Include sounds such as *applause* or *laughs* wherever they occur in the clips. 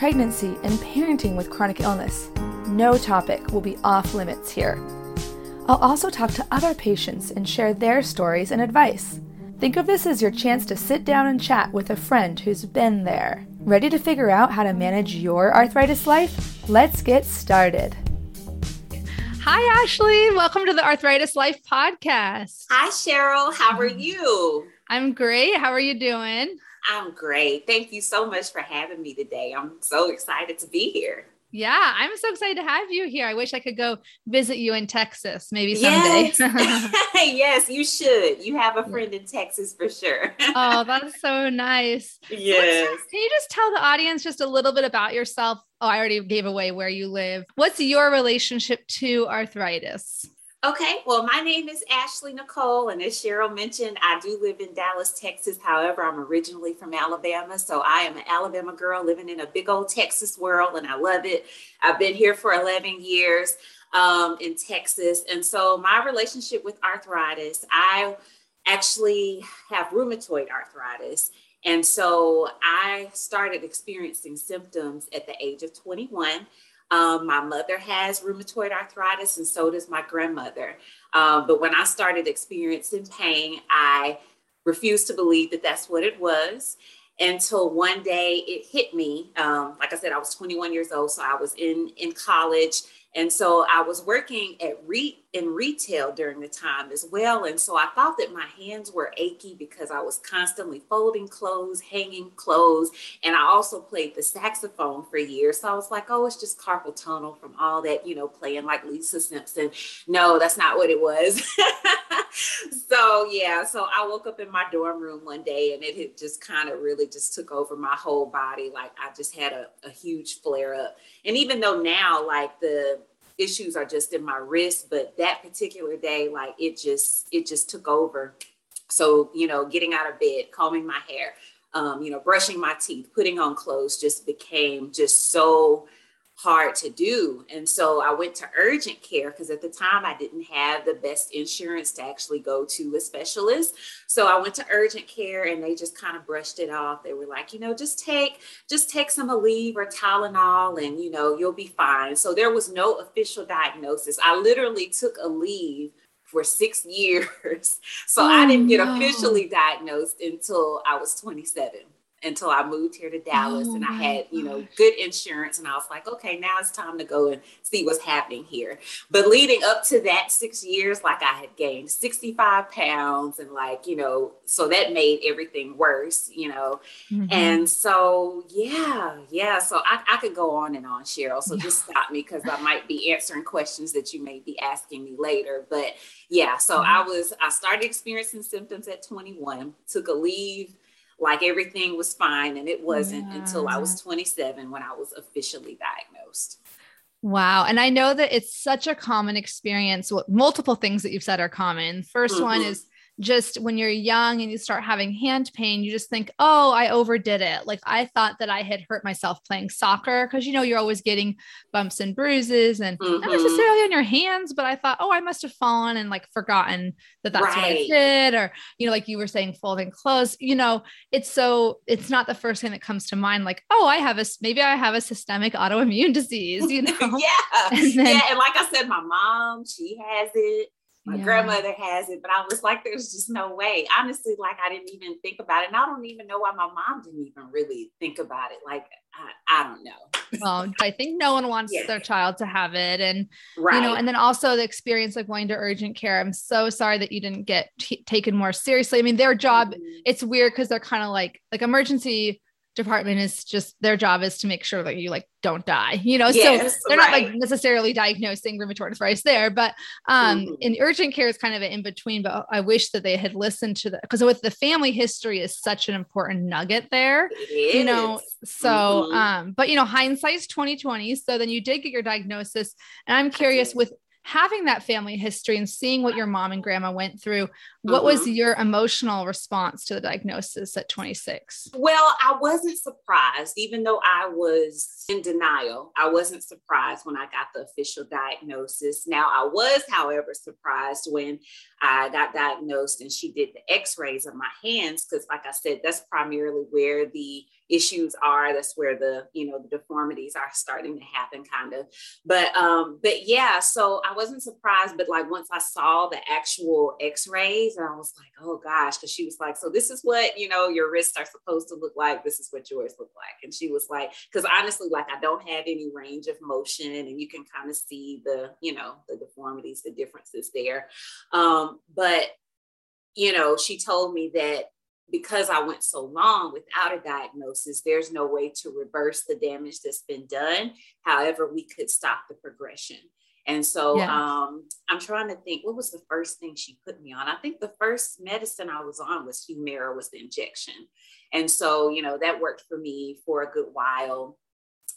pregnancy, and parenting with chronic illness. No topic will be off limits here. I'll also talk to other patients and share their stories and advice. Think of this as your chance to sit down and chat with a friend who's been there. Ready to figure out how to manage your arthritis life? Let's get started. Hi, Ashley. Welcome to the Arthritis Life podcast. Hi, Cheryl. How are you? I'm great. How are you doing? I'm great. Thank you so much for having me today. I'm so excited to be here. Yeah, I'm so excited to have you here. I wish I could go visit you in Texas maybe someday. Yes, *laughs* *laughs* yes you should. You have a friend in Texas for sure. *laughs* oh, that's so nice. Yes. can you just tell the audience just a little bit about yourself? Oh, I already gave away where you live. What's your relationship to arthritis? Okay, well, my name is Ashley Nicole, and as Cheryl mentioned, I do live in Dallas, Texas. However, I'm originally from Alabama, so I am an Alabama girl living in a big old Texas world, and I love it. I've been here for 11 years um, in Texas, and so my relationship with arthritis, I actually have rheumatoid arthritis. And so I started experiencing symptoms at the age of 21. Um, my mother has rheumatoid arthritis, and so does my grandmother. Um, but when I started experiencing pain, I refused to believe that that's what it was until one day it hit me. Um, like I said, I was 21 years old, so I was in in college and so I was working at re- in retail during the time as well. And so I thought that my hands were achy because I was constantly folding clothes, hanging clothes. And I also played the saxophone for years. So I was like, oh, it's just carpal tunnel from all that, you know, playing like Lisa Simpson. No, that's not what it was. *laughs* so yeah, so I woke up in my dorm room one day and it had just kind of really just took over my whole body. Like I just had a, a huge flare up. And even though now, like the issues are just in my wrist, but that particular day, like it just, it just took over. So, you know, getting out of bed, combing my hair, um, you know, brushing my teeth, putting on clothes just became just so hard to do. And so I went to urgent care because at the time I didn't have the best insurance to actually go to a specialist. So I went to urgent care and they just kind of brushed it off. They were like, you know, just take just take some Aleve or Tylenol and you know, you'll be fine. So there was no official diagnosis. I literally took Aleve for six *laughs* years. So oh, I didn't get no. officially diagnosed until I was 27 until I moved here to Dallas oh, and I had, you know, good insurance. And I was like, okay, now it's time to go and see what's happening here. But leading up to that six years, like I had gained 65 pounds and like, you know, so that made everything worse, you know. Mm-hmm. And so, yeah, yeah. So I, I, could go on and on, Cheryl. So yeah. just stop me because I might be answering questions that you may be asking me later. But yeah, so mm-hmm. I was, I started experiencing symptoms at 21, took Aleve like everything was fine. And it wasn't yeah. until I was 27 when I was officially diagnosed. Wow. And I know that it's such a common experience. Multiple things that you've said are common. 1st mm-hmm. one is just when you're young and you start having hand pain, you just think, oh, I overdid it. Like I thought that I had hurt myself playing soccer because you know you're always getting bumps and bruises and mm-hmm. not necessarily on your hands, but I thought, oh, I must have fallen and like forgotten that that's right. what I did, or you know, like you were saying, folding clothes. You know, it's so it's not the first thing that comes to mind. Like, oh, I have a maybe I have a systemic autoimmune *laughs* disease. You know, *laughs* yeah, and then, yeah, and like I said, my mom she has it my yeah. grandmother has it, but I was like, there's just no way. Honestly, like I didn't even think about it. And I don't even know why my mom didn't even really think about it. Like, I, I don't know. well, I think no one wants yeah. their child to have it. And, right. you know, and then also the experience of going to urgent care. I'm so sorry that you didn't get t- taken more seriously. I mean, their job, mm-hmm. it's weird because they're kind of like, like emergency department is just their job is to make sure that you like don't die you know yes, so they're right. not like necessarily diagnosing rheumatoid arthritis there but um mm-hmm. in urgent care is kind of an in between but i wish that they had listened to that because with the family history is such an important nugget there you know so mm-hmm. um but you know hindsight's 2020 so then you did get your diagnosis and i'm curious with having that family history and seeing what your mom and grandma went through, what was mm-hmm. your emotional response to the diagnosis at 26? Well, I wasn't surprised, even though I was in denial. I wasn't surprised when I got the official diagnosis. Now, I was, however, surprised when I got diagnosed and she did the x rays of my hands, because, like I said, that's primarily where the issues are that's where the you know the deformities are starting to happen kind of but um but yeah so i wasn't surprised but like once i saw the actual x-rays and i was like oh gosh because she was like so this is what you know your wrists are supposed to look like this is what yours look like and she was like because honestly like i don't have any range of motion and you can kind of see the you know the deformities the differences there um but you know she told me that because I went so long without a diagnosis, there's no way to reverse the damage that's been done. However, we could stop the progression. And so um, I'm trying to think, what was the first thing she put me on? I think the first medicine I was on was Humira, was the injection. And so, you know, that worked for me for a good while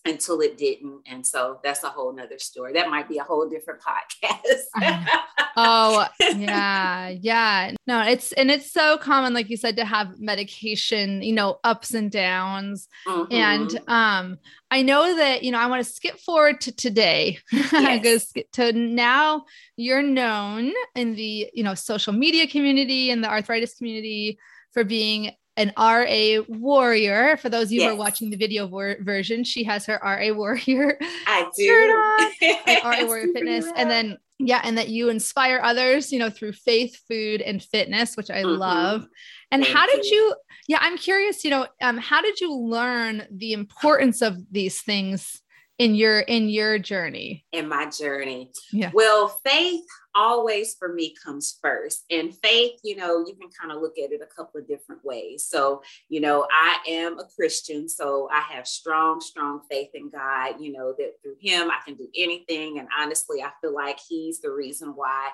until it didn't. And so that's a whole nother story. That might be a whole different podcast. *laughs* oh, yeah. Yeah. No, it's, and it's so common, like you said, to have medication, you know, ups and downs. Mm-hmm. And um, I know that, you know, I want to skip forward to today *laughs* because yes. to now you're known in the, you know, social media community and the arthritis community for being an RA warrior. For those of you yes. who are watching the video vor- version, she has her RA warrior I *laughs* do. RA *laughs* warrior fitness. And then, yeah, and that you inspire others, you know, through faith, food, and fitness, which I mm-hmm. love. And Thank how did you. you, yeah, I'm curious, you know, um, how did you learn the importance of these things in your in your journey in my journey yeah well faith always for me comes first. And faith you know you can kind of look at it a couple of different ways. So you know i am a christian so i have strong strong faith in god you know that through him i can do anything. And honestly i feel like he's the reason why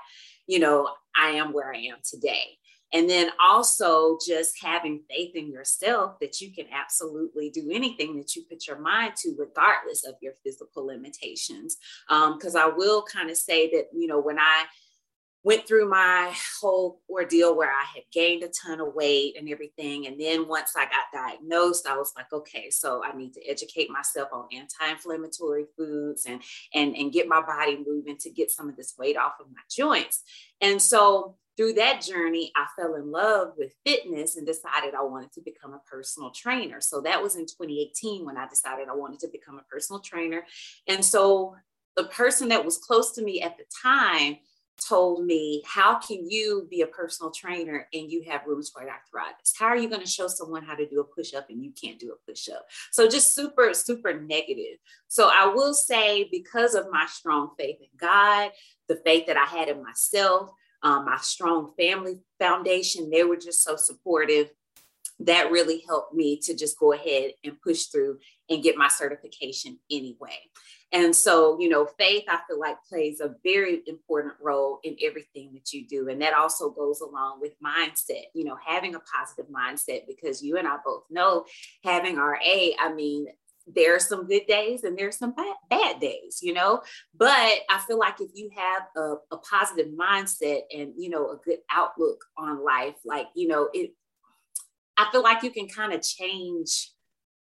you know i am where i am today and then also just having faith in yourself that you can absolutely do anything that you put your mind to, regardless of your physical limitations. Because um, I will kind of say that, you know, when I went through my whole ordeal where I had gained a ton of weight and everything. And then once I got diagnosed, I was like, okay, so I need to educate myself on anti-inflammatory foods and and and get my body moving to get some of this weight off of my joints. And so through that journey, I fell in love with fitness and decided I wanted to become a personal trainer. So that was in 2018 when I decided I wanted to become a personal trainer. And so the person that was close to me at the time told me, How can you be a personal trainer and you have rheumatoid arthritis? How are you going to show someone how to do a push up and you can't do a push up? So, just super, super negative. So, I will say, because of my strong faith in God, the faith that I had in myself, um, my strong family foundation, they were just so supportive. That really helped me to just go ahead and push through and get my certification anyway. And so, you know, faith, I feel like plays a very important role in everything that you do. And that also goes along with mindset, you know, having a positive mindset, because you and I both know having RA, I mean, there are some good days and there's some bad, bad, days, you know. But I feel like if you have a, a positive mindset and, you know, a good outlook on life, like, you know, it, I feel like you can kind of change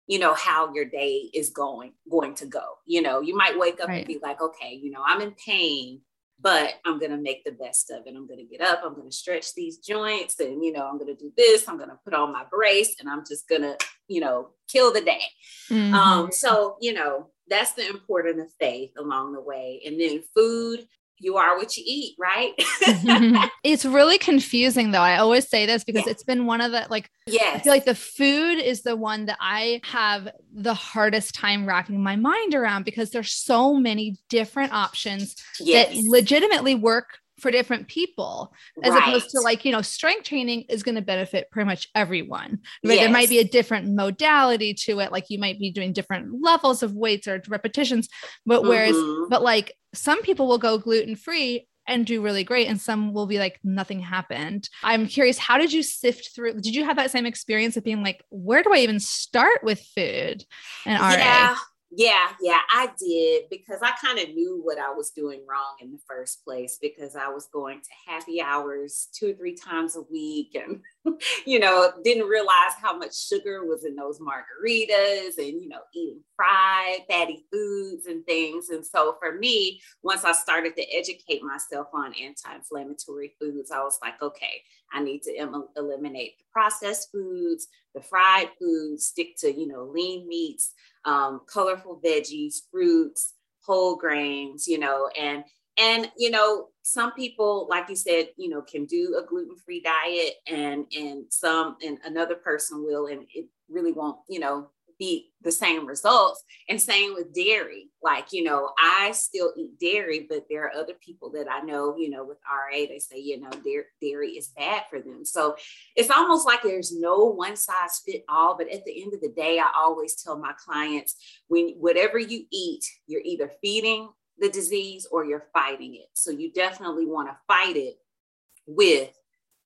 you know how your day is going going to go you know you might wake up right. and be like okay you know i'm in pain but i'm going to make the best of it. I'm going to get up i'm going to stretch these joints and you know i'm going to do this i'm going to put on my brace and i'm just going to you know kill the day. Mm-hmm. um so you know that's the importance of faith along the way. And then food you are what you eat, right? Mm-hmm. *laughs* it's really confusing though. I always say this because yeah. it's been one of the like yeah. I feel like the food is the one that I have the hardest time wrapping my mind around because there's so many different options yes. that legitimately work for different people as right. opposed to like you know strength training is going to benefit pretty much everyone right? Yes. there might be a different modality to it like you might be doing different levels of weights or repetitions but whereas mm-hmm. but like some people will go gluten free and do really great and some will be like nothing happened i'm curious how did you sift through did you have that same experience of being like where do i even start with food and. RA? Yeah, yeah, yeah, I did because I kind of knew what I was doing wrong in the first place because I was going to happy hours two or three times a week and, *laughs* you know, didn't realize how much sugar was in those margaritas and, you know, eating fried, fatty foods and things. And so for me, once I started to educate myself on anti inflammatory foods, I was like, okay, I need to em- eliminate the processed foods, the fried foods, stick to, you know, lean meats um, colorful veggies, fruits, whole grains, you know, and and you know some people like you said you know can do a gluten-free diet and and some and another person will and it really won't you know be the same results. And same with dairy. Like, you know, I still eat dairy, but there are other people that I know, you know, with RA, they say, you know, dairy is bad for them. So it's almost like there's no one size fit all. But at the end of the day, I always tell my clients when whatever you eat, you're either feeding the disease or you're fighting it. So you definitely want to fight it with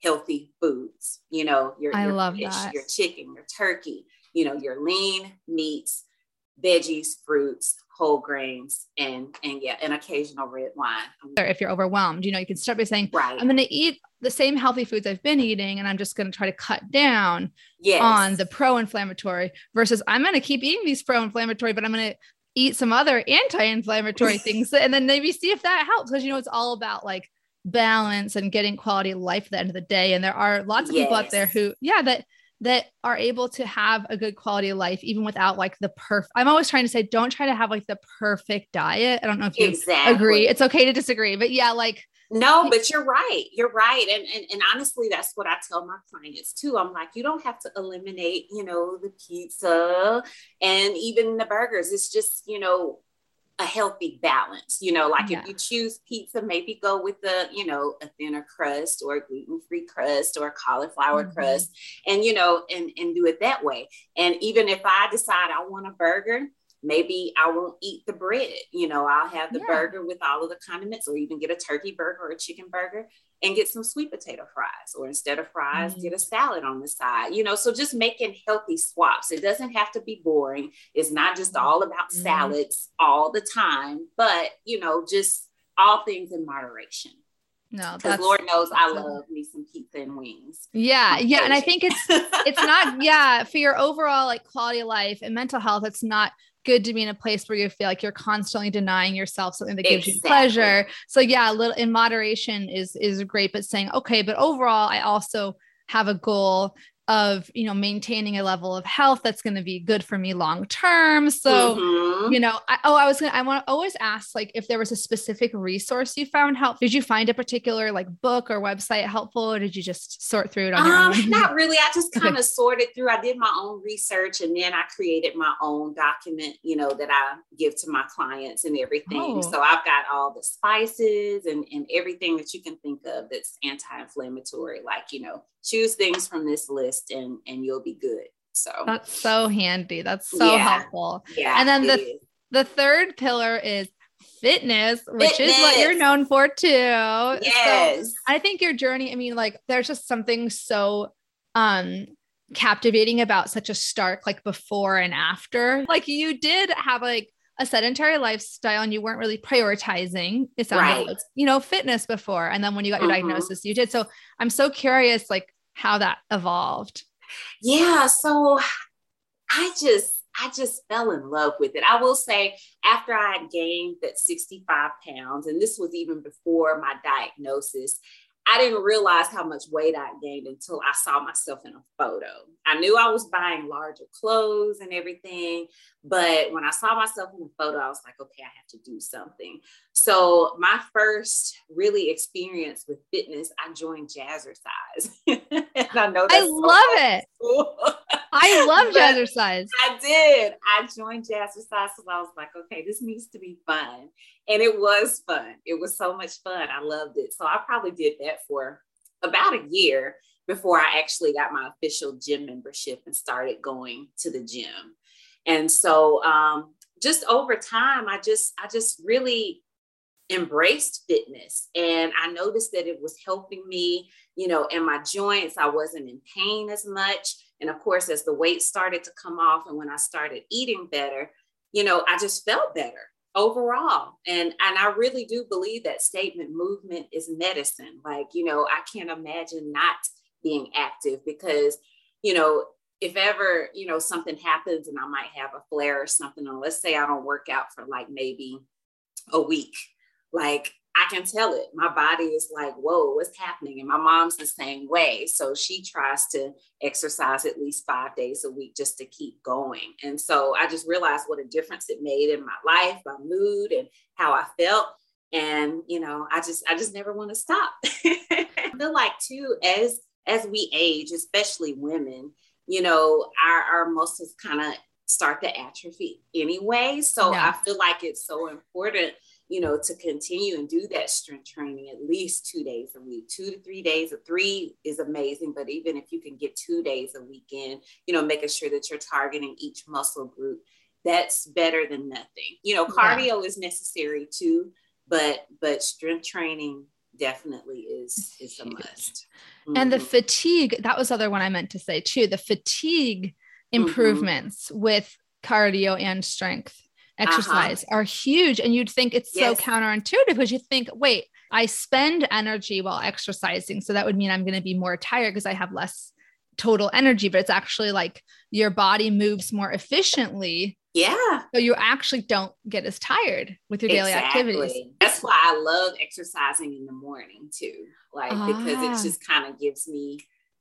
healthy foods. You know, your, I your love fish, that. your chicken, your turkey, you know, your lean meats, veggies, fruits, whole grains, and and yeah, an occasional red wine. Um, or If you're overwhelmed, you know, you can start by saying, right. I'm going to eat the same healthy foods I've been eating, and I'm just going to try to cut down yes. on the pro-inflammatory versus I'm going to keep eating these pro-inflammatory, but I'm going to eat some other anti-inflammatory *laughs* things, and then maybe see if that helps because you know it's all about like balance and getting quality life at the end of the day. And there are lots of yes. people out there who, yeah, that that are able to have a good quality of life even without like the perfect i'm always trying to say don't try to have like the perfect diet. I don't know if you exactly. agree it's okay to disagree but yeah like no but you're right. You're right. And, and and honestly that's what i tell my clients too. I'm like you don't have to eliminate you know the pizza and even the burgers. It's just you know a healthy balance. You know, like yeah. if you choose pizza, maybe go with the, you know, a thinner crust or a gluten-free crust or a cauliflower mm-hmm. crust and, you know, and, and do it that way. And even if I decide I want a burger, maybe I won't eat the bread. You know, I'll have the yeah. burger with all of the condiments or even get a turkey burger or a chicken burger and get some sweet potato fries or instead of fries mm-hmm. get a salad on the side you know so just making healthy swaps it doesn't have to be boring it's not just all about mm-hmm. salads all the time but you know just all things in moderation no, because Lord knows I love me some pizza and wings. Yeah, yeah, and I think it's it's *laughs* not yeah for your overall like quality of life and mental health. It's not good to be in a place where you feel like you're constantly denying yourself something that gives exactly. you pleasure. So yeah, a little in moderation is is great, but saying, okay, but overall, I also have a goal of you know maintaining a level of health that's going to be good for me long term so mm-hmm. you know I, oh i was gonna i want to always ask like if there was a specific resource you found helpful did you find a particular like book or website helpful or did you just sort through it on um, your own not really i just kind *laughs* of okay. sorted through i did my own research and then i created my own document you know that i give to my clients and everything oh. so i've got all the spices and, and everything that you can think of that's anti-inflammatory like you know choose things from this list and and you'll be good so that's so handy that's so yeah. helpful yeah and then the is. the third pillar is fitness, which fitness. is what you're known for too. Yes. So I think your journey, I mean, like there's just something so um captivating about such a stark like before and after. Like you did have like a sedentary lifestyle and you weren't really prioritizing it sounded right. like, you know fitness before and then when you got your mm-hmm. diagnosis you did so i'm so curious like how that evolved. Yeah so i just i just fell in love with it. I will say after i gained that 65 pounds and this was even before my diagnosis I didn't realize how much weight I gained until I saw myself in a photo. I knew I was buying larger clothes and everything, but when I saw myself in the photo, I was like, okay, I have to do something. So, my first really experience with fitness, I joined Jazzercise. *laughs* and I know I love it. I love *laughs* Jazzercise. I did. I joined Jazzercise so I was like, okay, this needs to be fun. And it was fun. It was so much fun. I loved it. So I probably did that for about a year before I actually got my official gym membership and started going to the gym. And so um, just over time, I just I just really embraced fitness and I noticed that it was helping me, you know, in my joints. I wasn't in pain as much. And of course, as the weight started to come off and when I started eating better, you know, I just felt better overall. And and I really do believe that statement movement is medicine. Like, you know, I can't imagine not being active because, you know, if ever, you know, something happens and I might have a flare or something, or let's say I don't work out for like maybe a week, like I can tell it. My body is like, whoa, what's happening? And my mom's the same way. So she tries to exercise at least five days a week just to keep going. And so I just realized what a difference it made in my life, my mood, and how I felt. And you know, I just I just never want to stop. *laughs* I feel like too, as as we age, especially women, you know, our, our muscles kind of start to atrophy anyway. So yeah. I feel like it's so important you know, to continue and do that strength training at least two days a week, two to three days. A three is amazing, but even if you can get two days a weekend, you know, making sure that you're targeting each muscle group, that's better than nothing. You know, cardio yeah. is necessary too, but but strength training definitely is is a must. Mm-hmm. And the mm-hmm. fatigue, that was other one I meant to say too. The fatigue mm-hmm. improvements mm-hmm. with cardio and strength. Exercise uh-huh. are huge. And you'd think it's yes. so counterintuitive because you think, wait, I spend energy while exercising. So that would mean I'm going to be more tired because I have less total energy, but it's actually like your body moves more efficiently. Yeah. So you actually don't get as tired with your daily exactly. activities. That's why I love exercising in the morning too. Like, ah. because it ah. just kind of gives me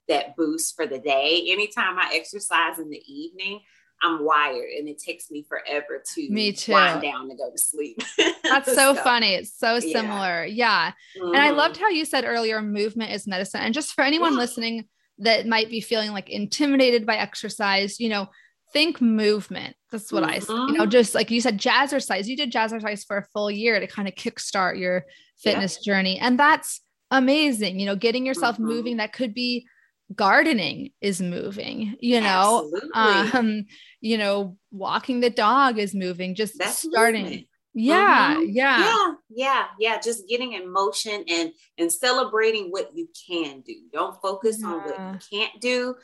that boost for the day. Anytime I exercise in the evening, I'm wired and it takes me forever to me too. wind down to go to sleep. That's *laughs* so, so, funny. It's so similar. Yeah. yeah. Mm-hmm. And I loved mm-hmm. how you said earlier movement is medicine. And just for anyone yeah. listening that might be feeling like intimidated by exercise, you know, think movement. That's what mm-hmm. I, you know, mm-hmm. just like you said, jazzercise. You did jazzercise for a full year to kind of kickstart your fitness yeah. journey. And that's amazing. You know, getting yourself mm-hmm. moving that could be gardening is moving you know Absolutely. um you know walking the dog is moving just That's starting movement. yeah mm-hmm. yeah yeah yeah yeah just getting in motion and and celebrating what you can do don't focus yeah. on what you can't do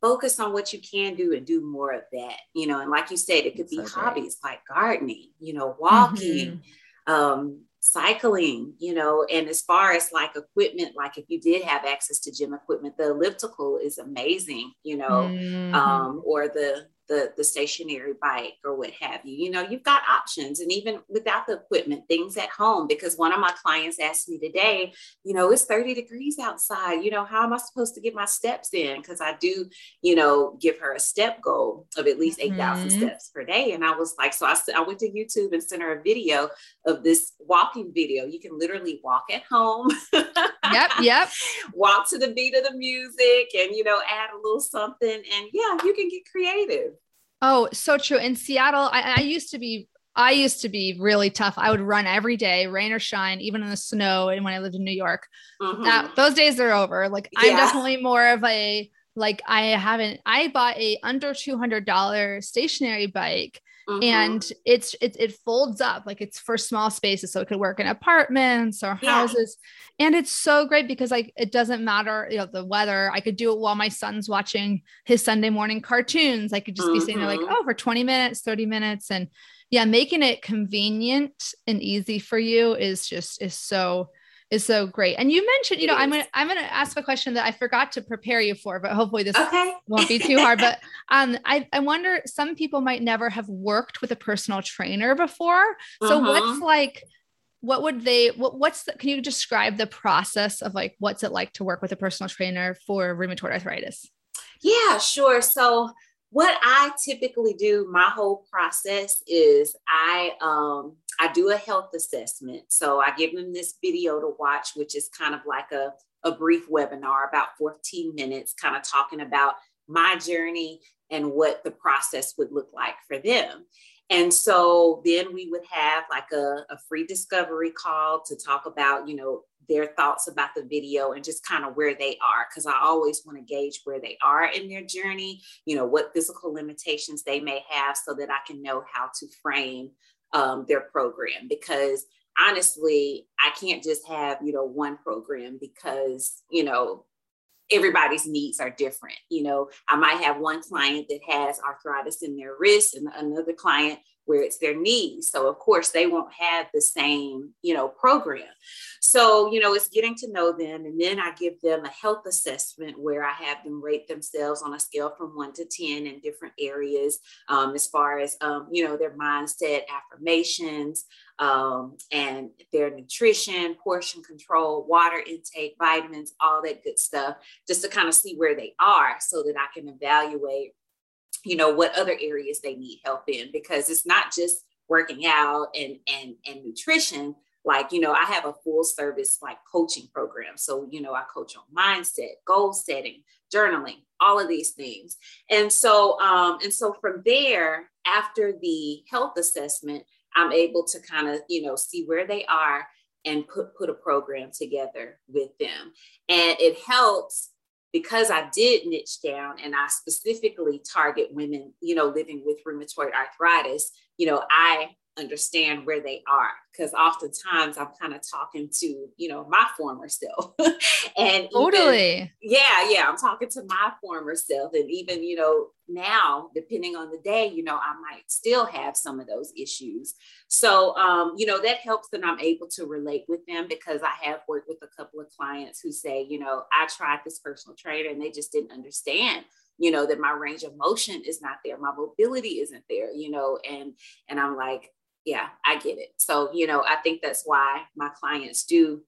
focus on what you can do and do more of that you know and like you said it could be hobbies like gardening you know walking mm-hmm. um cycling, you know, and as far as like equipment, like if you did have access to gym equipment, the elliptical is amazing, you know, mm-hmm. um, or the the the stationary bike or what have you you know you've got options and even without the equipment things at home because one of my clients asked me today you know it's 30 degrees outside you know how am i supposed to get my steps in because i do you know give her a step goal of at least 8000 mm-hmm. steps per day and i was like so I, I went to youtube and sent her a video of this walking video you can literally walk at home yep yep *laughs* walk to the beat of the music and you know add a little something and yeah you can get creative Oh, so true. In Seattle, I, I used to be I used to be really tough. I would run every day, rain or shine, even in the snow. And when I lived in New York, mm-hmm. that, those days are over. Like yeah. I'm definitely more of a like I haven't. I bought a under two hundred dollar stationary bike Mm-hmm. and it's it, it folds up like it's for small spaces so it could work in apartments or houses yeah. and it's so great because like it doesn't matter you know the weather i could do it while my son's watching his sunday morning cartoons i could just mm-hmm. be sitting there like mm-hmm. oh for 20 minutes 30 minutes and yeah making it convenient and easy for you is just is so is so great. And you mentioned, you know, I'm gonna I'm gonna ask a question that I forgot to prepare you for, but hopefully this okay. won't be too hard. But *laughs* um, I I wonder some people might never have worked with a personal trainer before. So uh-huh. what's like what would they what, what's the, can you describe the process of like what's it like to work with a personal trainer for rheumatoid arthritis yeah sure so what i typically do my whole process is i um I do a health assessment. So I give them this video to watch, which is kind of like a, a brief webinar, about 14 minutes, kind of talking about my journey and what the process would look like for them. And so then we would have like a, a free discovery call to talk about, you know, their thoughts about the video and just kind of where they are because i always want to gauge where they are in their journey you know what physical limitations they may have so that i can know how to frame um, their program because honestly, I can't just have, you know, one program because, you know, everybody's needs are different. You know, I might have one client that has arthritis in their wrist and another client where it's their knees. So of course they won't have the same, you know, program. So, you know, it's getting to know them. And then I give them a health assessment where I have them rate themselves on a scale from one to 10 in different areas, um, as far as, um, you know, their mindset, affirmations, um, and their nutrition, portion control, water intake, vitamins, all that good stuff, just to kind of see where they are so that I can evaluate you know what other areas they need help in because it's not just working out and and and nutrition. Like you know i have a full service like coaching program. So you know i coach on mindset goal setting journaling all of these things. And so um and so from there after the health assessment i'm able to kind of you know see where they are and put put a program together with them. And it helps because I did niche down and I specifically target women, you know, living with rheumatoid arthritis, you know, I understand where they are because oftentimes I'm kind of talking to, you know, my former self. *laughs* and totally. Even, yeah, yeah. I'm talking to my former self. And even, you know, now, depending on the day, you know, I might still have some of those issues. So, um, you know, that helps that I'm able to relate with them because I have worked with a couple of clients who say, you know, I tried this personal trainer and they just didn't understand you know that my range of motion is not there my mobility isn't there you know and and i'm like yeah, I get it. So, you know, I think that's why my clients do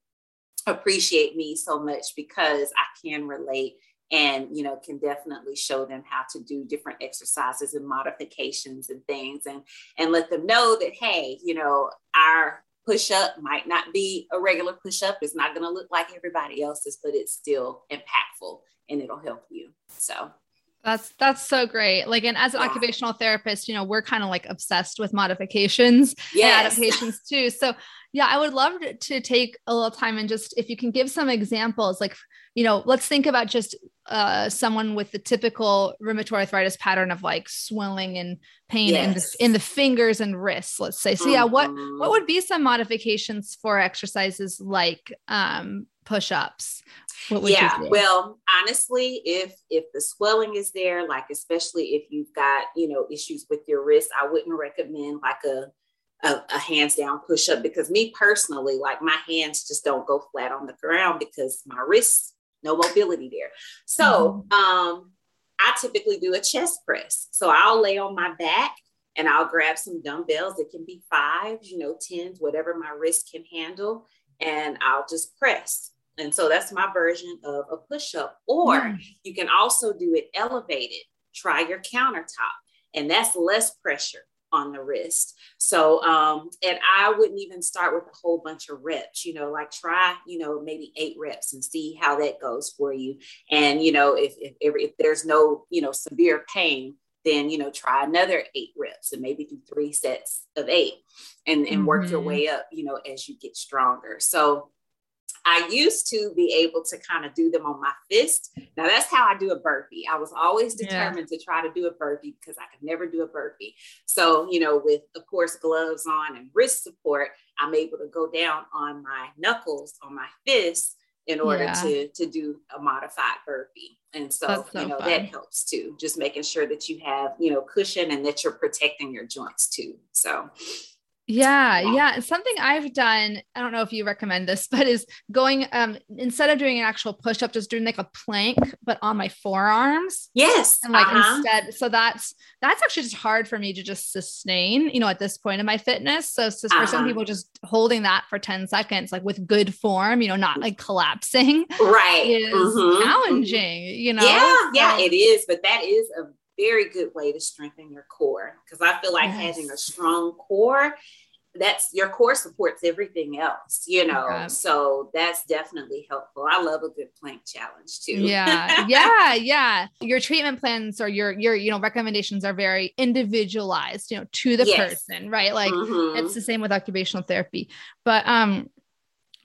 appreciate me so much because I can relate and you know can definitely show them how to do different exercises and modifications and things and and let them know that hey you know our push up might not be a regular push up it's not going to look like everybody else's but it's still impactful and it'll help you so that's that's so great. Like, and as an yeah. occupational therapist, you know, we're kind of like obsessed with modifications yes. and adaptations too. So, yeah, I would love to take a little time and just if you can give some examples, like, you know, let's think about just uh, someone with the typical rheumatoid arthritis pattern of like swelling and pain yes. in the in the fingers and wrists. Let's say. So, mm-hmm. yeah, what what mm-hmm. would be some modifications for exercises like um, push-ups yeah well honestly if if the swelling is there like especially if you've got you know issues with your wrist i wouldn't recommend like a a, a hands down push up because me personally like my hands just don't go flat on the ground because my wrists no mobility there so mm-hmm. um I typically do a chest press. So I'll lay on my back and I'll grab some dumbbells. It can be fives, you know, tens, whatever my wrist can handle, and I'll just press. And so that's my version of a push up. Or mm. you can also do it elevated. Try your countertop, and that's less pressure on the wrist. So, um, and I wouldn't even start with a whole bunch of reps, you know, like try, you know, maybe eight reps and see how that goes for you. And, you know, if, if, if there's no, you know, severe pain, then, you know, try another eight reps and maybe do three sets of eight and, and mm-hmm. work your mm-hmm. way up, you know, as you get stronger. So, I used to be able to kind of do them on my fist. Now that's how I do a burpee. I was always determined yeah. to try to do a burpee because I could never do a burpee. So, you know, with of course gloves on and wrist support, I'm able to go down on my knuckles on my fist in order yeah. to to do a modified burpee. And so, so you know, fun. that helps too. Just making sure that you have, you know, cushion and that you're protecting your joints too. So yeah, yeah. Something I've done, I don't know if you recommend this, but is going um instead of doing an actual push-up, just doing like a plank, but on my forearms. Yes. And like uh-huh. instead, so that's that's actually just hard for me to just sustain, you know, at this point in my fitness. So, so uh-huh. for some uh-huh. people, just holding that for 10 seconds, like with good form, you know, not like collapsing. Right. Is mm-hmm. challenging, you know. Yeah, yeah, it is. But that is a very good way to strengthen your core because I feel like yes. having a strong core that's your core supports everything else, you know. Okay. So that's definitely helpful. I love a good plank challenge too. yeah. *laughs* Yeah. Yeah. Your treatment plans or your your, you know, recommendations are very individualized, you know, to the yes. person, right? Like mm-hmm. it's the same with occupational therapy. But um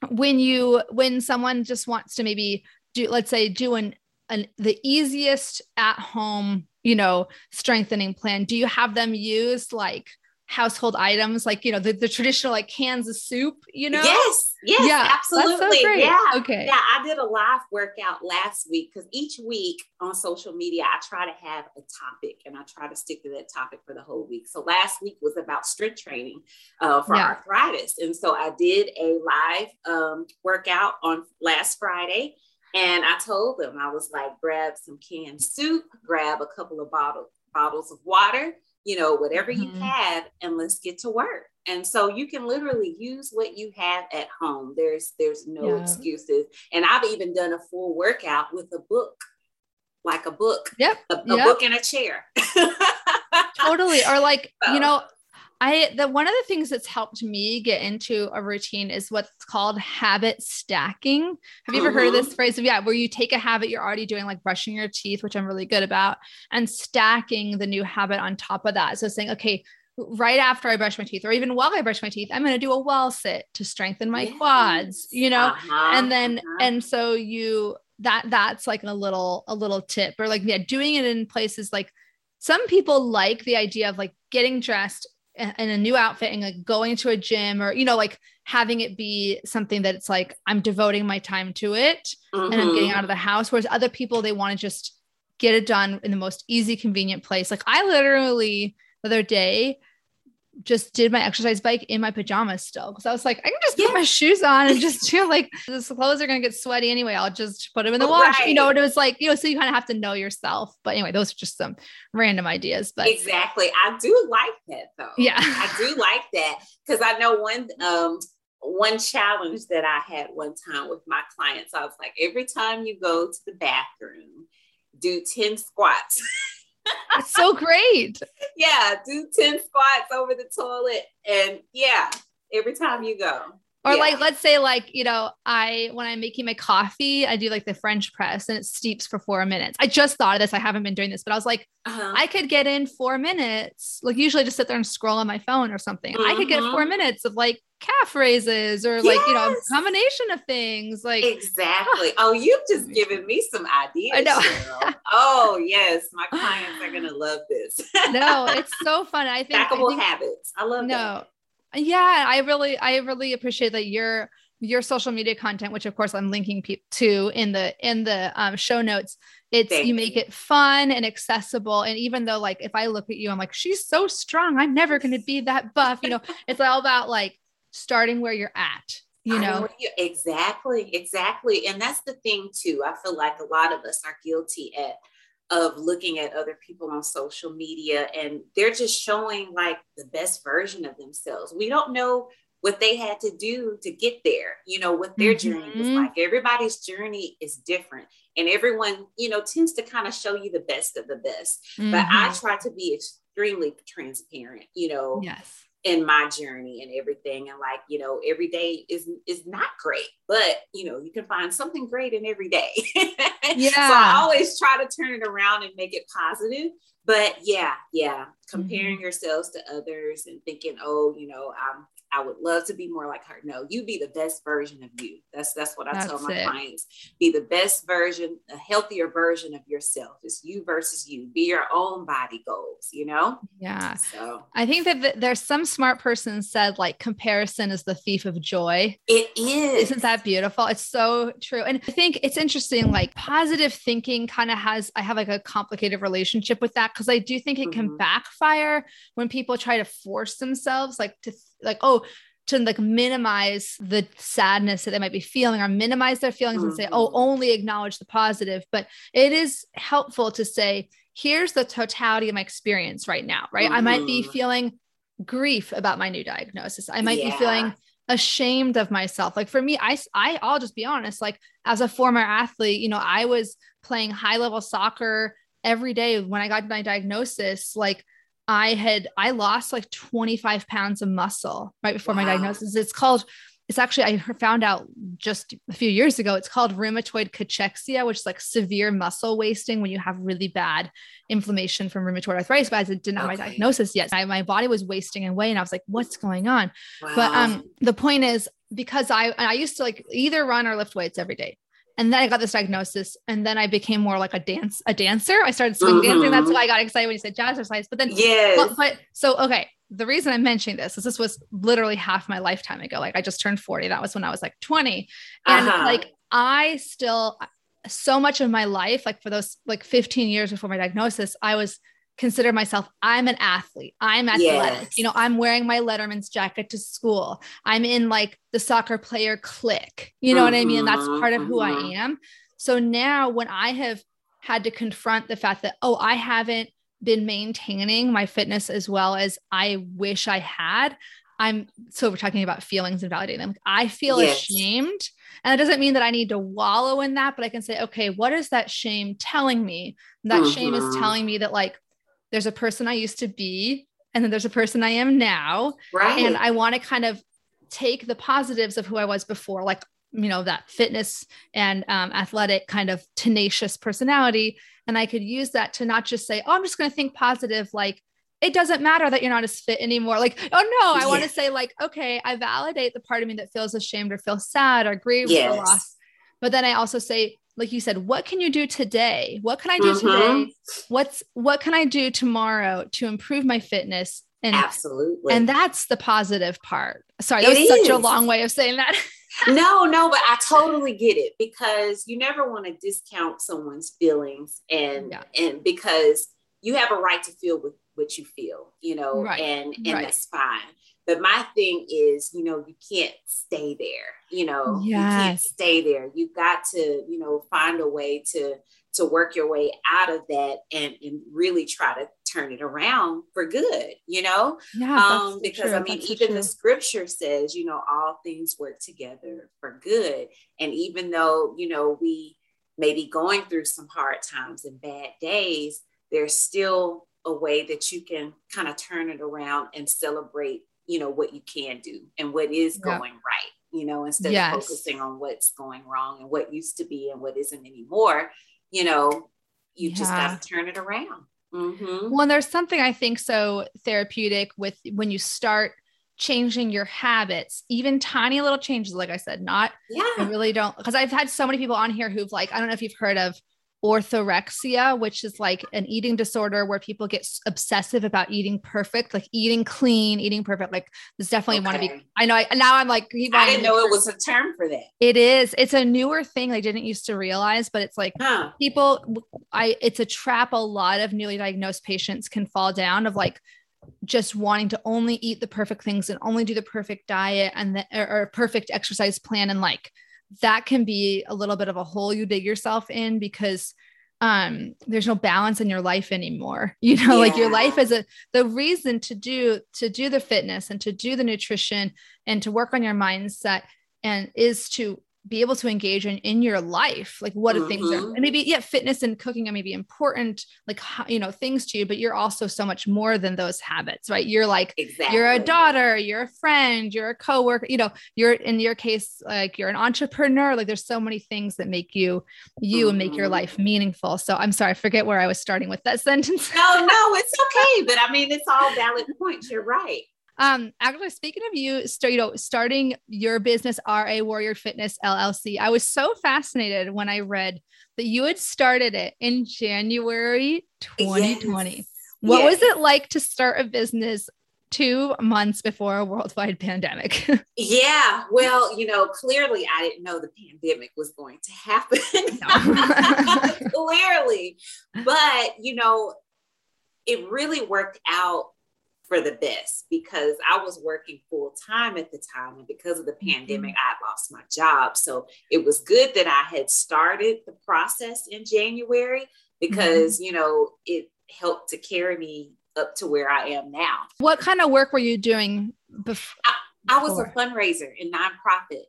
when you when someone just wants to maybe do let's say do an an the easiest at home, you know, strengthening plan, do you have them use like household items like you know the, the traditional like cans of soup you know? Yes yes yeah absolutely. so yeah. Okay. Yeah i did a live workout last week because each week on social media i try to have a topic and i try to stick to that topic for the whole week. So last week was about strength training uh, for yeah. arthritis. And so i did a live um, workout on last friday and i told them i was like grab some canned soup grab a couple of bottle, bottles of water you know, whatever mm-hmm. you have, and let's get to work. And so you can literally use what you have at home. There's there's no yeah. excuses. And I've even done a full workout with a book, like a book. Yep. A, a yep. book and a chair. *laughs* totally. Or like, so. you know, I the one of the things that's helped me get into a routine is what's called habit stacking. Have you ever heard of this mm-hmm. phrase? Yeah, where you take a habit you're already doing, like brushing your teeth, which I'm really good about, and stacking the new habit on top of that. So saying, okay, right after I brush my teeth, or even while I brush my teeth, I'm going to do a wall sit to strengthen my yes. quads, you know, uh-huh. and then uh-huh. and so you that that's like a little a little tip, or like yeah, doing it in places like some people like the idea of like getting dressed in a new outfit and like going to a gym or you know like having it be something that it's like i'm devoting my time to it mm-hmm. and i'm getting mm-hmm. out of the house whereas other people they want to just get it done in the most easy convenient place like i literally the other day just did my exercise bike in my pajamas still because I was like, I can just put my shoes on and just *laughs* do like the clothes are gonna get sweaty anyway. I'll just put them in the wash, right. you know. And it was like, you know, so you kind of have to know yourself. But anyway, those are just some random ideas. But exactly, I do like that though. Yeah, *laughs* I do like that because I know one um one challenge that I had one time with my clients. I was like, every time you go to the bathroom, do ten squats. *laughs* It's so great. *laughs* yeah, do 10 squats over the toilet. And yeah, every time you go. Or yeah. like, let's say, like, you know, I, when I'm making my coffee, I do like the French press and it steeps for four minutes. I just thought of this. I haven't been doing this, but I was like, uh-huh. I could get in four minutes. Like, usually just sit there and scroll on my phone or something. Mm-hmm. I could get four mm-hmm. minutes of like calf raises or like, yes. you know, a combination of things. Like, exactly. *sighs* oh, you've just given me some ideas. I know. *laughs* oh, yes. My clients are going *sighs* to love this. no, *laughs* it's so fun. I think, Stackable I think, habits. I love no, that yeah i really i really appreciate that your your social media content which of course i'm linking pe- to in the in the um, show notes it's Thank you make it fun and accessible and even though like if i look at you i'm like she's so strong i'm never going to be that buff you know it's all about like starting where you're at you know exactly exactly and that's the thing too i feel like a lot of us are guilty at of looking at other people on social media and they're just showing like the best version of themselves. We don't know what they had to do to get there, you know, what their mm-hmm. journey was like. Everybody's journey is different. And everyone, you know, tends to kind of show you the best of the best. Mm-hmm. But I mm-hmm. try to be extremely transparent, you know. Yes in my journey and everything. And like you know every day is is not great but you know you can find something great in every day. Yeah *laughs* so i always try to turn it around and make it positive. But yeah yeah comparing mm-hmm. yourselves to others and thinking oh you know i'm I would love to be more like her. No, you be the best version of you. That's that's what I that's tell my it. clients. Be the best version, a healthier version of yourself. It's you versus you. Be your own body goals, you know? Yeah. So I think that there's some smart person said like comparison is the thief of joy. It is. Isn't that beautiful? It's so true. And I think it's interesting, like positive thinking kind of has, I have like a complicated relationship with that because I do think it can mm-hmm. backfire when people try to force themselves like to like, oh, to like minimize the sadness that they might be feeling or minimize their feelings mm-hmm. and say, oh, mm-hmm. only acknowledge the positive. But it is helpful to say, here's the totality of my experience right now, right? Mm-hmm. I might be mm-hmm. feeling grief about my new diagnosis. I might yeah. be feeling ashamed of myself. Like for me, I, I, I'll just be honest, like as a former athlete, you know, I was playing high level soccer every day when I got my diagnosis, like I had I lost like 25 pounds of muscle right before wow. my diagnosis. It's called it's actually I found out just a few years ago. It's called rheumatoid cachexia, which is like severe muscle wasting when you have really bad inflammation from rheumatoid arthritis. But I didn't have okay. my diagnosis yet. I, my body was wasting away, and I was like, "What's going on?" Wow. But um, the point is because I I used to like either run or lift weights every day and then I got this diagnosis, and then I became more like a dance a dancer. I started swing mm-hmm. dancing. That's why I got excited when you said jazzercise. But then, yeah. But, but, so okay, the reason I'm mentioning this is this was literally half my lifetime ago. Like I just turned 40. That was when I was like 20, and uh-huh. like I still so much of my life, like for those like 15 years before my diagnosis, I was consider myself i'm an athlete i'm athletic yes. you know i'm wearing my letterman's jacket to school i'm in like the soccer player clique you know mm-hmm, what i mean that's part of who i mm-hmm. am so now when i have had to confront the fact that oh i haven't been maintaining my fitness as well as i wish i had i'm so we're talking about feelings and validating them i feel yes. ashamed and it doesn't mean that i need to wallow in that but i can say okay what is that shame telling me that mm-hmm. shame is mm-hmm. telling me that like there's a person I used to be, and then there's a person I am now. Right. And I want to kind of take the positives of who I was before, like, you know, that fitness and um, athletic kind of tenacious personality. And I could use that to not just say, oh, I'm just going to think positive, like, it doesn't matter that you're not as fit anymore. Like, oh no, I yeah. want to say, like, okay, I validate the part of me that feels ashamed or feels sad or grieved yes. or lost. But then I also say, like you said, what can you do today? What can I do mm-hmm. today? What's what can I do tomorrow to improve my fitness? And absolutely. And that's the positive part. Sorry, that it was is. such a long way of saying that. *laughs* no, no, but I totally get it because you never want to discount someone's feelings and yeah. and because you have a right to feel with what you feel, you know, right. and and right. that's fine. But my thing is, you know, you can't stay there. You know, yes. you can't stay there. You've got to, you know, find a way to to work your way out of that and, and really try to turn it around for good, you know? Yeah, um, because true. I mean, that's even the scripture says, you know, all things work together for good. And even though, you know, we may be going through some hard times and bad days, there's still a way that you can kind of turn it around and celebrate you know what you can do and what is going right you know instead yes. of focusing on what's going wrong and what used to be and what isn't anymore you know you yeah. just got to turn it around mm-hmm. well there's something i think so therapeutic with when you start changing your habits even tiny little changes like i said not yeah i really don't because i've had so many people on here who've like i don't know if you've heard of orthorexia, which is like an eating disorder where people get obsessive about eating perfect, like eating clean, eating perfect. Like this definitely okay. want to be. I know. I, now I'm like, I didn't know it was a term for that. It is. It's a newer thing I didn't used to realize, but it's like huh. people. I. It's a trap. A lot of newly diagnosed patients can fall down of like just wanting to only eat the perfect things and only do the perfect diet and the or, or perfect exercise plan and like that can be a little bit of a hole you dig yourself in because um there's no balance in your life anymore *laughs* you know yeah. like your life is a the reason to do to do the fitness and to do the nutrition and to work on your mindset and is to be able to engage in in your life like what mm-hmm. things are mm-hmm. and maybe yeah fitness and cooking are maybe important like you know things to you but you're also so much more than those habits right you're like exactly. you're a daughter you're a friend you're a coworker you know you're in your case like you're an entrepreneur like there's so many things that make you you mm-hmm. and make your mm-hmm. life meaningful so i'm sorry i forget where i was starting with that *laughs* sentence no no it's okay but i mean it's all valid points you're right um, actually, speaking of you, start, you know, starting your business, RA Warrior Fitness LLC, I was so fascinated when I read that you had started it in January 2020. Yes. What yes. was it like to start a business two months before a worldwide pandemic? *laughs* yeah, well, you know, clearly I didn't know the pandemic was going to happen. *laughs* *laughs* clearly, but you know, it really worked out for the best because I was working full time at the time. And because of the mm-hmm. pandemic, mm-hmm. I lost my job. So it was good that I had started the process in January because, mm-hmm. you know, it helped to carry me up to where I am now. What kind of work were you doing before? I, I was a fundraiser in nonprofit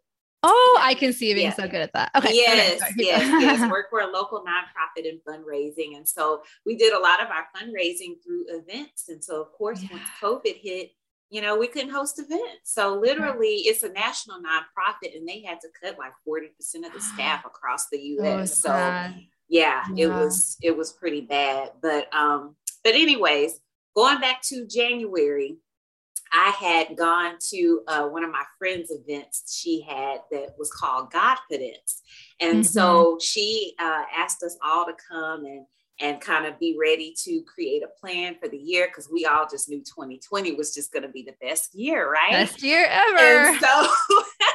Oh, I can see you being yeah. so good at that. Okay. Yes, okay, yes, yes. *laughs* Work for a local nonprofit in fundraising. And so we did a lot of our fundraising through events. And so, of course, yeah. once COVID hit, you know, we couldn't host events. So literally it's a national nonprofit and they had to cut like 40% of the staff *gasps* across the US. so yeah, yeah, it was it was pretty bad. But um, but anyways, going back to January, I had gone to uh, one of my friends' events she had that was called Godfidence. And mm-hmm. so she uh, asked us all to come and and kind of be ready to create a plan for the year because we all just knew 2020 was just going to be the best year, right? Best year ever. And so,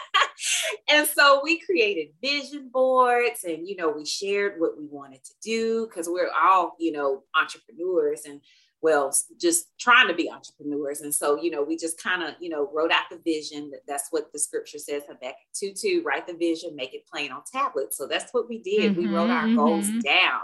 *laughs* and so we created vision boards and, you know, we shared what we wanted to do because we're all, you know, entrepreneurs and well, just trying to be entrepreneurs. And so, you know, we just kind of, you know, wrote out the vision. That's what the scripture says, Habakkuk 2 2, write the vision, make it plain on tablets. So that's what we did. Mm-hmm, we wrote our mm-hmm. goals down.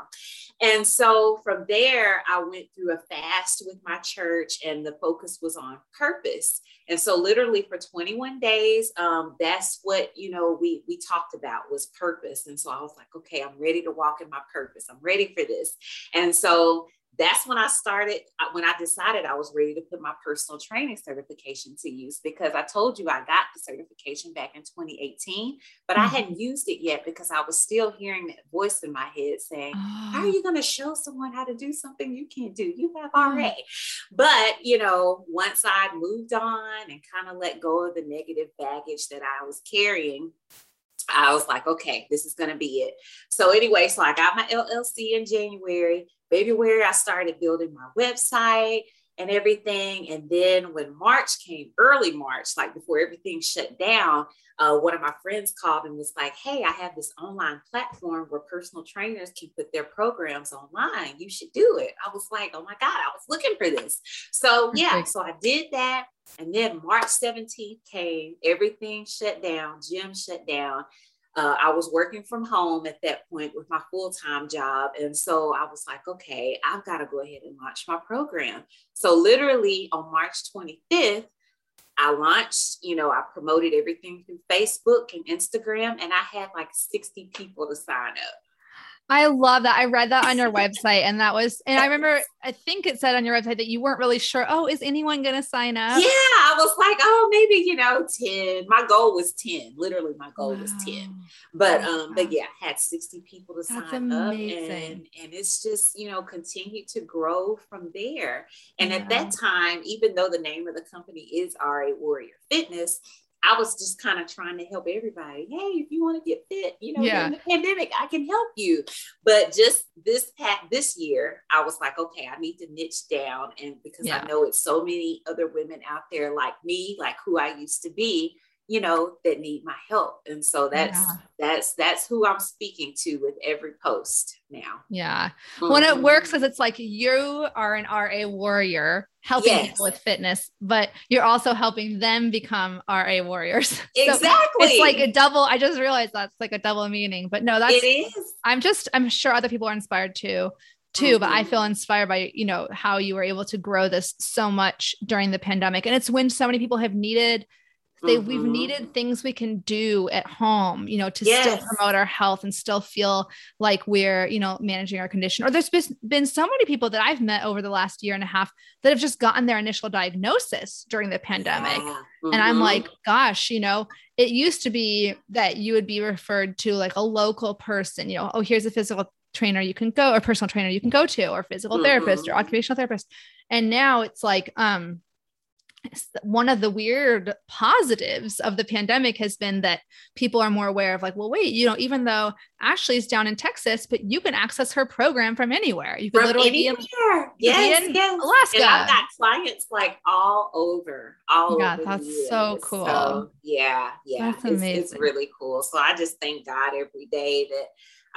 And so from there, I went through a fast with my church, and the focus was on purpose. And so, literally for 21 days, um, that's what you know we we talked about was purpose. And so I was like, okay, I'm ready to walk in my purpose. I'm ready for this. And so that's when I started, when I decided I was ready to put my personal training certification to use because I told you I got the certification back in 2018, but mm-hmm. I hadn't used it yet because I was still hearing that voice in my head saying, oh. How are you going to show someone how to do something you can't do? You have already. Mm-hmm. But, you know, once I moved on and kind of let go of the negative baggage that I was carrying, I was like, okay, this is going to be it. So, anyway, so I got my LLC in January. February, I started building my website and everything. And then when March came, early March, like before everything shut down, uh, one of my friends called and was like, Hey, I have this online platform where personal trainers can put their programs online. You should do it. I was like, Oh my God, I was looking for this. So, yeah, so I did that. And then March 17th came, everything shut down, gym shut down. Uh, I was working from home at that point with my full time job. And so I was like, okay, I've got to go ahead and launch my program. So, literally on March 25th, I launched, you know, I promoted everything through Facebook and Instagram, and I had like 60 people to sign up. I love that. I read that on your *laughs* website, and that was, and I remember, I think it said on your website that you weren't really sure. Oh, is anyone going to sign up? Yeah, I was like, oh, maybe you know, ten. My goal was ten. Literally, my goal wow. was ten. But um, but yeah, had sixty people to That's sign amazing. up, and and it's just you know continue to grow from there. And yeah. at that time, even though the name of the company is RA Warrior Fitness, I was just kind of trying to help everybody. Hey, if you want to get fit, you know, yeah. the pandemic, I can help you. But just this pat this year, I was like, okay, I need to niche down. And because yeah. I know it's so many other women out there like me, like who I used to be, you know, that need my help. And so that's yeah. that's that's who I'm speaking to with every post now. Yeah. Mm-hmm. When it works is it's like you are an RA warrior helping Yes. people with fitness, but you're also helping them become RA warriors. *laughs* So Exactly. it's like a double. I just realized that's like a double meaning, but no, that's it is. I'm just I'm sure other people are inspired too too but I Mhm. feel inspired by you know how you were able to grow this so much during the pandemic and it's when so many people have needed they we've Mhm. needed things we can do at home you know to still promote our health and still feel like we're you know managing our condition or there's been, so many people that I've met over the last year and a half that have just gotten their initial diagnosis during the pandemic Yeah. and I'm Mhm. like, gosh, you know, it used to be that you would be referred to like a local person, you know, oh, here's a physical trainer you can go, or personal trainer you can go to, or physical therapist or occupational therapist. And now it's like, um, *laughs* one of the weird positives of the pandemic has been that people are more aware of like, well, wait, you know, even though Ashley's down in Texas, but you can access her program from anywhere. You could from literally be in anywhere. be Yes, in yes. Alaska. And I've got clients like all over, all Yeah, over. that's so cool. So, yeah, yeah, That's it's, it's really cool. So I just thank God every day that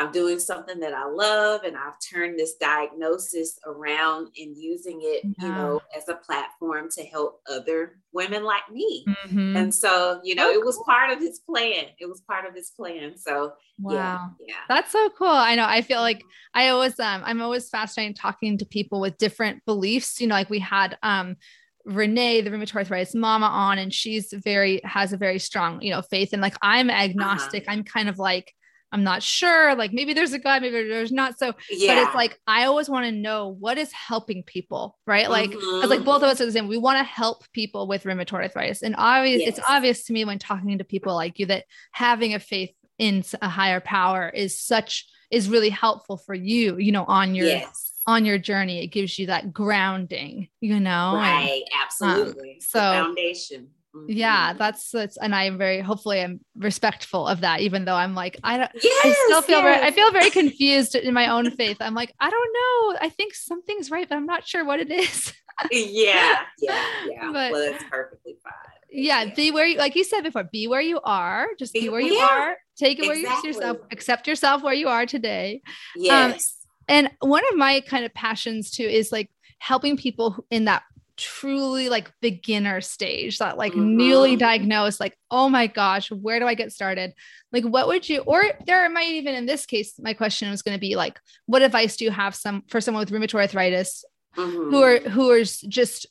I'm doing something that I love, and I've turned this diagnosis around and using it, you know, as a platform to help other women like me. Mhm. And so, you know, Oh, it was cool. part of his plan. It was part of his plan. So, wow. yeah, yeah. That's so cool. I know. I feel like I always um I'm always fascinated talking to people with different beliefs. You know, like we had um Renee, the rheumatoid arthritis mama on, and she's very has a very strong, you know, faith. And like I'm agnostic. I'm kind of like, I'm not sure. Like maybe there's a God, maybe there's not. So, Yeah. but it's like I always want to know what is helping people, right? Like Mhm. because like both of us are the same. We want to help people with rheumatoid arthritis. And obvious it's obvious to me when talking to people like you that having a faith in a higher power is such is really helpful for you, you know, on your yes. on your journey. It gives you that grounding, you know. and- Right, absolutely. It's the so- foundation. yeah, mm-hmm. that's that's and I'm very hopefully I'm respectful of that, even though I'm like, I don't yes, I still feel very I feel very confused in my own faith. I'm like, I don't know. I think something's right, but I'm not sure what it is. yeah, yeah, *laughs* yeah. But- well, that's perfectly fine. yeah, Yeah. be where you like you said before, be where you are. Just be Be- where you yeah, are. Take it where you yourself, accept yourself where you are today. Um, yes. And one of my kind of passions too is like helping people in that truly like beginner stage, that like newly Mhm. diagnosed, like, oh my gosh, where do I get started? Like, what would you, or there might even in this case, my question was going to be like, what advice do you have some for someone with rheumatoid arthritis Mhm. who are who are just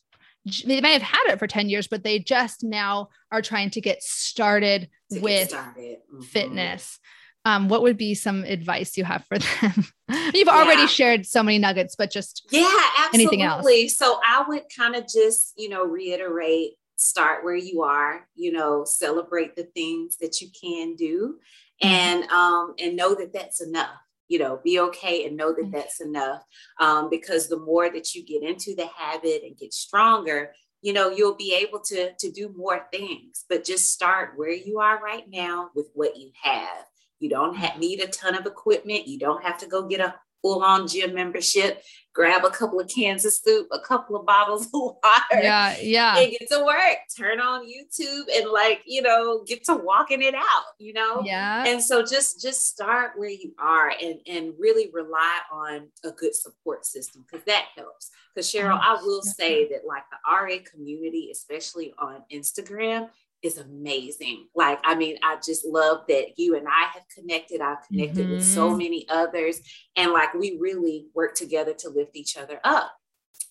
they may have had it for 10 years but they just now are trying to get started To get with started. Mhm. fitness um what would be some advice you have for them *laughs* you've already Yeah. shared so many nuggets but just Yeah, absolutely. Anything else? So I would kind of just, you know, reiterate start where you are, you know, celebrate the things that you can do and um and know that that's enough. You know, be okay and know that Mhm. that's enough. Um because the more that you get into the habit and get stronger, you know, you'll be able to to do more things, but just start where you are right now with what you have. You don't need a ton of equipment. You don't have to go get a full on gym membership. Grab a couple of cans of soup, a couple of bottles of *laughs* water, yeah yeah and get to work. Turn on YouTube and like you know get to walking it out. You know. yeah And so just just start where you are and and really rely on a good support system because that helps. Because Cheryl, I will say that like the RA community, especially on Instagram, is amazing. Like, I mean, I just love that you and I have connected. I've connected with so Mhm. many others, and like we really work together to lift each other up.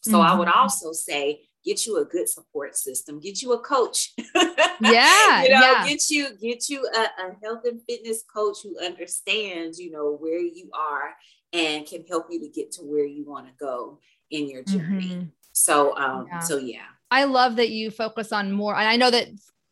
So I would Mhm. also say get you a good support system, get you a coach. *laughs* Yeah, you know, yeah. get you get you a, a health and fitness coach who understands, you know, where you are and can help you to get to where you want to go in your journey. Mhm. So um Yeah. so yeah. i love that you focus on more and i know that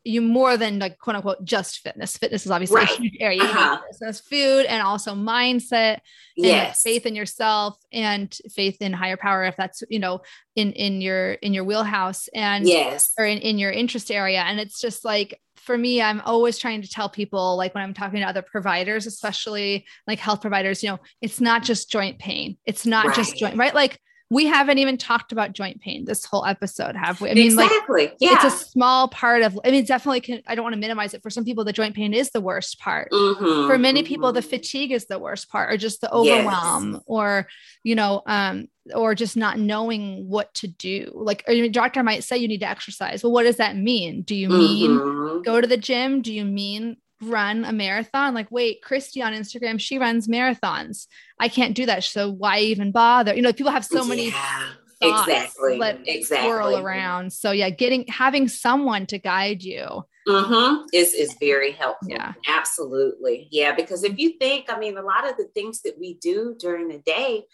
you more than like quote unquote just fitness fitness is obviously Right. a huge area Uh-huh. business food and also mindset and Yes. faith in yourself and faith in higher power if that's you know in in your in your wheelhouse and yes. or in, in your interest area and it's just like for me i'm always trying to tell people like when i'm talking to other providers especially like health providers you know it's not just joint pain it's not just joint right like we haven't even talked about joint pain this whole episode, have we? I mean, exactly. like, yeah. it's a small part of, I mean, definitely can, I don't want to minimize it. For some people, the joint pain is the worst part. Mhm, For many people, the mhm. fatigue is the worst part, or just the Yes. overwhelm, or, you know, um, or just not knowing what to do. Like a doctor might say you need to exercise. Well, what does that mean? Do you mean Mhm. go to the gym? Do you mean run a marathon? Like, wait, Christy on Instagram, she runs marathons. I can't do that. So why even bother? You know, people have so many Yeah, thoughts exactly. that exactly. swirl around. So yeah, getting having someone to guide you. Mm-hmm. Is is very helpful. Yeah. Absolutely. Yeah. Because if you think, I mean, a lot of the things that we do during the day,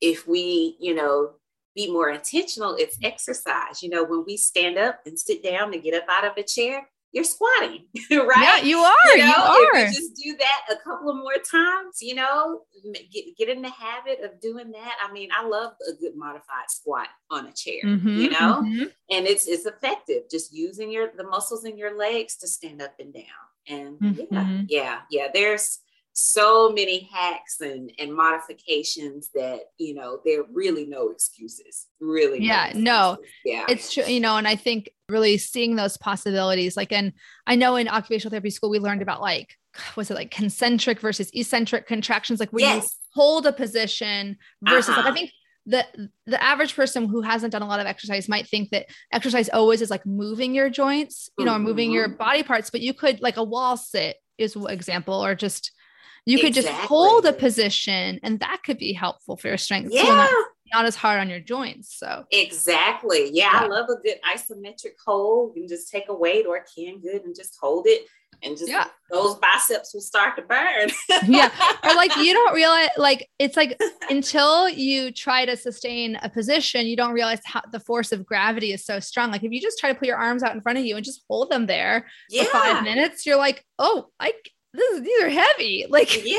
if we, you know, be more intentional, it's exercise. You know, when we stand up and sit down and get up out of a chair, you're squatting, *laughs* right? Yeah, you are. You, know, are. If you just do that a couple of more times, you know, get, get in the habit of doing that. I mean, I love a good modified squat on a chair, Mhm, you know, mhm. and it's it's effective just using your the muscles in your legs to stand up and down. And yeah, Mhm. yeah, yeah. There's so many hacks and and modifications that you know there are really no excuses. Really, Yeah, no. excuses. yeah, It's true, you know, and I think really seeing those possibilities, like, and I know in occupational therapy school, we learned about like, was it like concentric versus eccentric contractions, like where you yes, hold a position versus like I Uh-huh. think the the average person who hasn't done a lot of exercise might think that exercise always is like moving your joints, you know, or moving your Mhm. body parts, but you could like a wall sit is example, or just you could just hold a position and that could be helpful for your strength yeah. not, not as hard on your joints. So Exactly. Yeah, I love a good isometric hold. You can just take a weight or a can good and just hold it and just Yeah. those biceps will start to burn. Yeah. or like you don't *laughs* realize like it's like until you try to sustain a position you don't realize how the force of gravity is so strong like if you just try to put your arms out in front of you and just hold them there yeah. for five minutes you're like oh i this is these are heavy like *laughs* Yeah,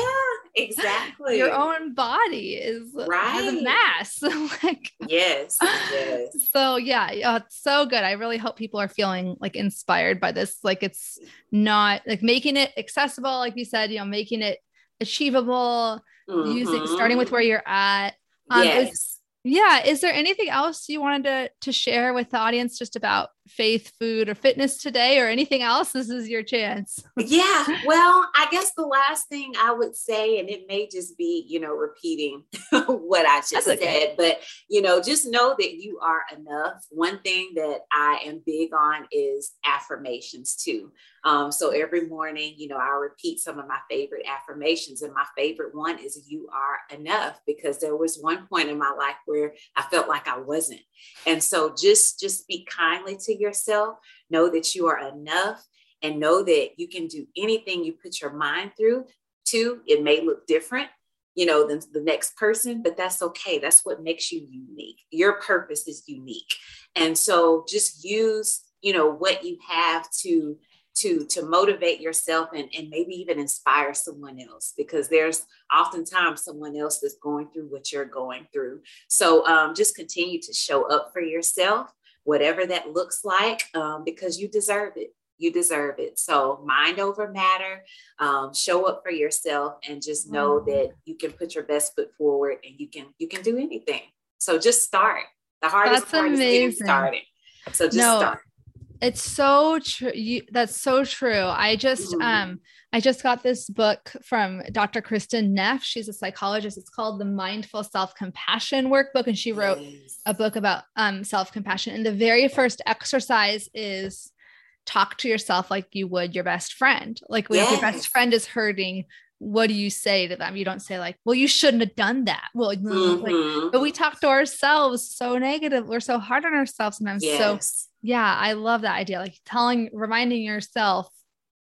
exactly. your own body is right. has a mass *laughs* like Yes. *laughs* Yes. so yeah, it's so good. I really hope people are feeling like inspired by this. Like it's not like making it accessible, like you said, you know, making it achievable, using starting with where you're at. Um, is- yes. yeah. Is there anything else you wanted to to share with the audience just about faith, food, or fitness today, or anything else? This is your chance. *laughs* yeah. Well, I guess the last thing I would say, and it may just be, you know, repeating *laughs* what I just okay. said, but, you know, just know that you are enough. One thing that I am big on is affirmations too. Um, so every morning, you know, I repeat some of my favorite affirmations, and my favorite one is "You are enough," because there was one point in my life where I felt like I wasn't, and so just just speak kindly to yourself. Know that you are enough, and know that you can do anything you put your mind through. To it may look different, you know, than the next person, but that's okay. That's what makes you unique. Your purpose is unique, and so just use you know what you have to to to motivate yourself and, and maybe even inspire someone else because there's oftentimes someone else that's going through what you're going through. So um, just continue to show up for yourself whatever that looks like um, because you deserve it. You deserve it. So mind over matter um, show up for yourself and just know Mhm. that you can put your best foot forward and you can you can do anything. So just start. The hardest That's part is getting started. So just No, start It's so true. That's so true. I just Mhm. um I just got this book from Dr. Kristin Neff. She's a psychologist. It's called the Mindful Self-Compassion Workbook and she wrote Yes. a book about um self-compassion and the very first exercise is talk to yourself like you would your best friend. Like when your best friend is hurting, what do you say to them? You don't say like, "Well, you shouldn't have done that." Well, like, Mhm. but we talk to ourselves so negative. We're so hard on ourselves sometimes. So yes. Yeah, I love that idea. Like telling, reminding yourself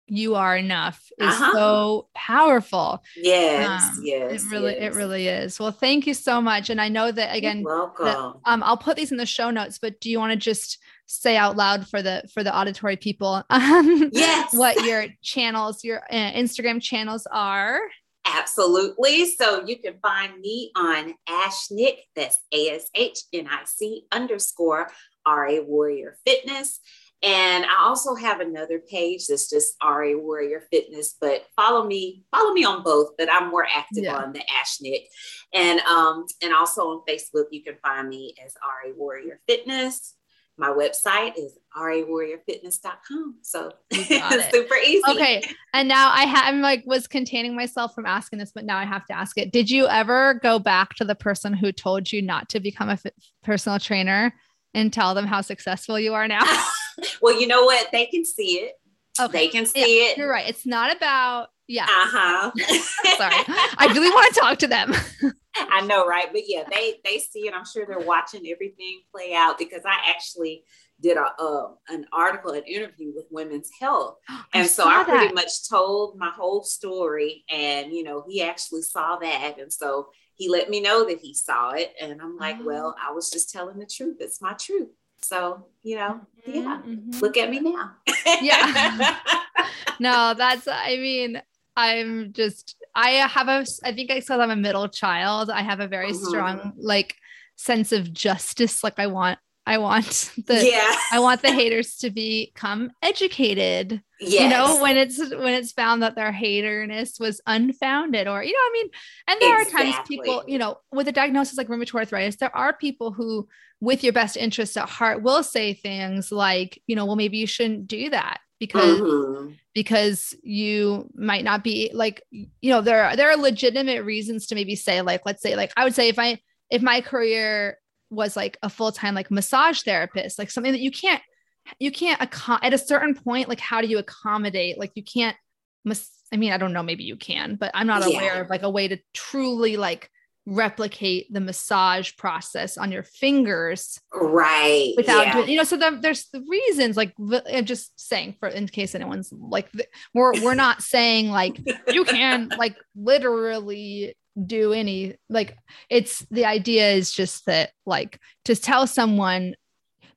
you are enough is Uh-huh. so powerful. yes, Um, yes, it really, yes. it really is. Well, thank you so much. And I know that again, You're welcome. um, I'll put these in the show notes, but do you want to just say out loud for the for the auditory people *laughs* um, Yes. what your channels, your uh, Instagram channels are? Absolutely. So you can find me on Ashnic, that's A S H N I C underscore RA Warrior Fitness. And I also have another page that's just RA Warrior Fitness, but follow me, follow me on both, but I'm more active yeah. on the Ashnic. And um, and also on Facebook, you can find me as RA Warrior Fitness. My website is rawarriorfitness.com. So *laughs* it's super easy. Okay. And now I have I'm like was containing myself from asking this, but now I have to ask it. Did you ever go back to the person who told you not to become a personal trainer and tell them how successful you are now? *laughs* well, you know what? They can see it. Okay. They can see yeah, it. You're right. It's not about, yeah. Uh-huh. *laughs* Sorry. I really want to talk to them. *laughs* I know, right? But yeah, they they see it. I'm sure they're watching everything play out because I actually did a uh, an article, an interview with Women's Health, *gasps* and I so I pretty that. much told my whole story. And you know, he actually saw that, and so he let me know that he saw it, and I'm like, oh. well, I was just telling the truth. It's my truth. So, you know, yeah, mm-hmm. look at me now. yeah. *laughs* no, that's, I mean, I'm just, I have a, I think I said I'm a middle child. I have a very mm-hmm. strong, like, sense of justice. Like, I want, I want the, yeah. I want the haters to become educated. Yes. You know, when it's when it's found that their haterness was unfounded, or you know, I mean, and there exactly. are times people, you know, with a diagnosis like rheumatoid arthritis, there are people who with your best interest at heart will say things like you know well maybe you shouldn't do that because mm-hmm. because you might not be like you know there are there are legitimate reasons to maybe say like let's say like i would say if i if my career was like a full-time like massage therapist like something that you can't you can't ac- at a certain point like how do you accommodate like you can't mas- i mean i don't know maybe you can but i'm not yeah. aware of like a way to truly like replicate the massage process on your fingers right without yeah. doing you know so the, there's the reasons like i'm just saying for in case anyone's like we're we're not saying like you can like literally do any like it's the idea is just that like to tell someone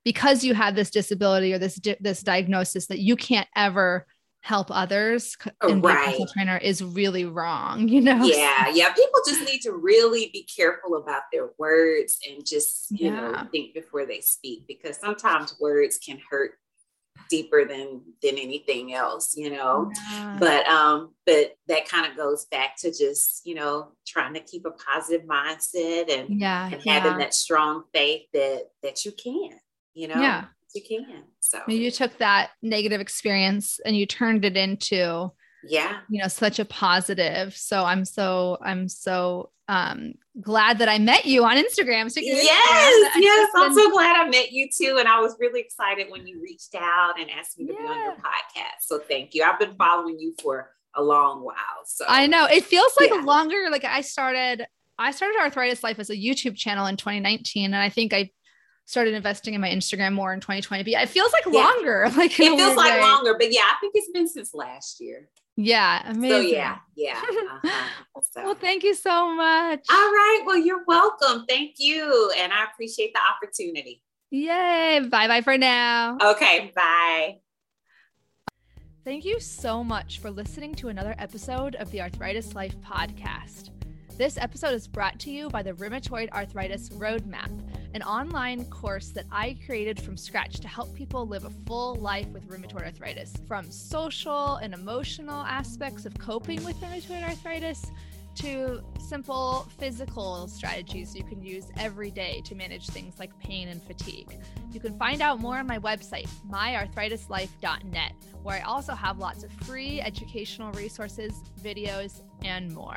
because you have this disability or this this diagnosis that you can't ever help others oh, and right. personal trainer is really wrong, *laughs* you know? Yeah, yeah. People just need to really be careful about their words and just, you yeah. know, think before they speak because sometimes words can hurt deeper than than anything else you know yeah. but um but that kind of goes back to just you know trying to keep a positive mindset and yeah and having yeah. that strong faith that that you can you know yeah you can. So you took that negative experience and you turned it into yeah you know such a positive so i'm so i'm so um glad that i met you on instagram so yes yes i'm so glad i met you too and i was really excited when you reached out and asked me to yeah. be on your podcast so thank you i've been following you for a long while so i know it feels like yeah. longer like i started i started arthritis life as a youtube channel in 2019 and i think i started investing in my Instagram more in 2020. But it feels like yeah. longer. *laughs* Like it feels like way. longer, but yeah, I think it's been since last year. Yeah, amazing. So yeah, yeah. Uh-huh. *laughs* So. well, thank you so much. All right. Well, you're welcome. Thank you. And I appreciate the opportunity. Yay. Bye bye for now. Okay. Bye. Thank you so much for listening to another episode of the Arthritis Life podcast. This episode is brought to you by the Rheumatoid Arthritis Roadmap, an online course that I created from scratch to help people live a full life with rheumatoid arthritis. From social and emotional aspects of coping with rheumatoid arthritis to simple physical strategies you can use every day to manage things like pain and fatigue. You can find out more on my website, myarthritislife.net, where I also have lots of free educational resources, videos, and more.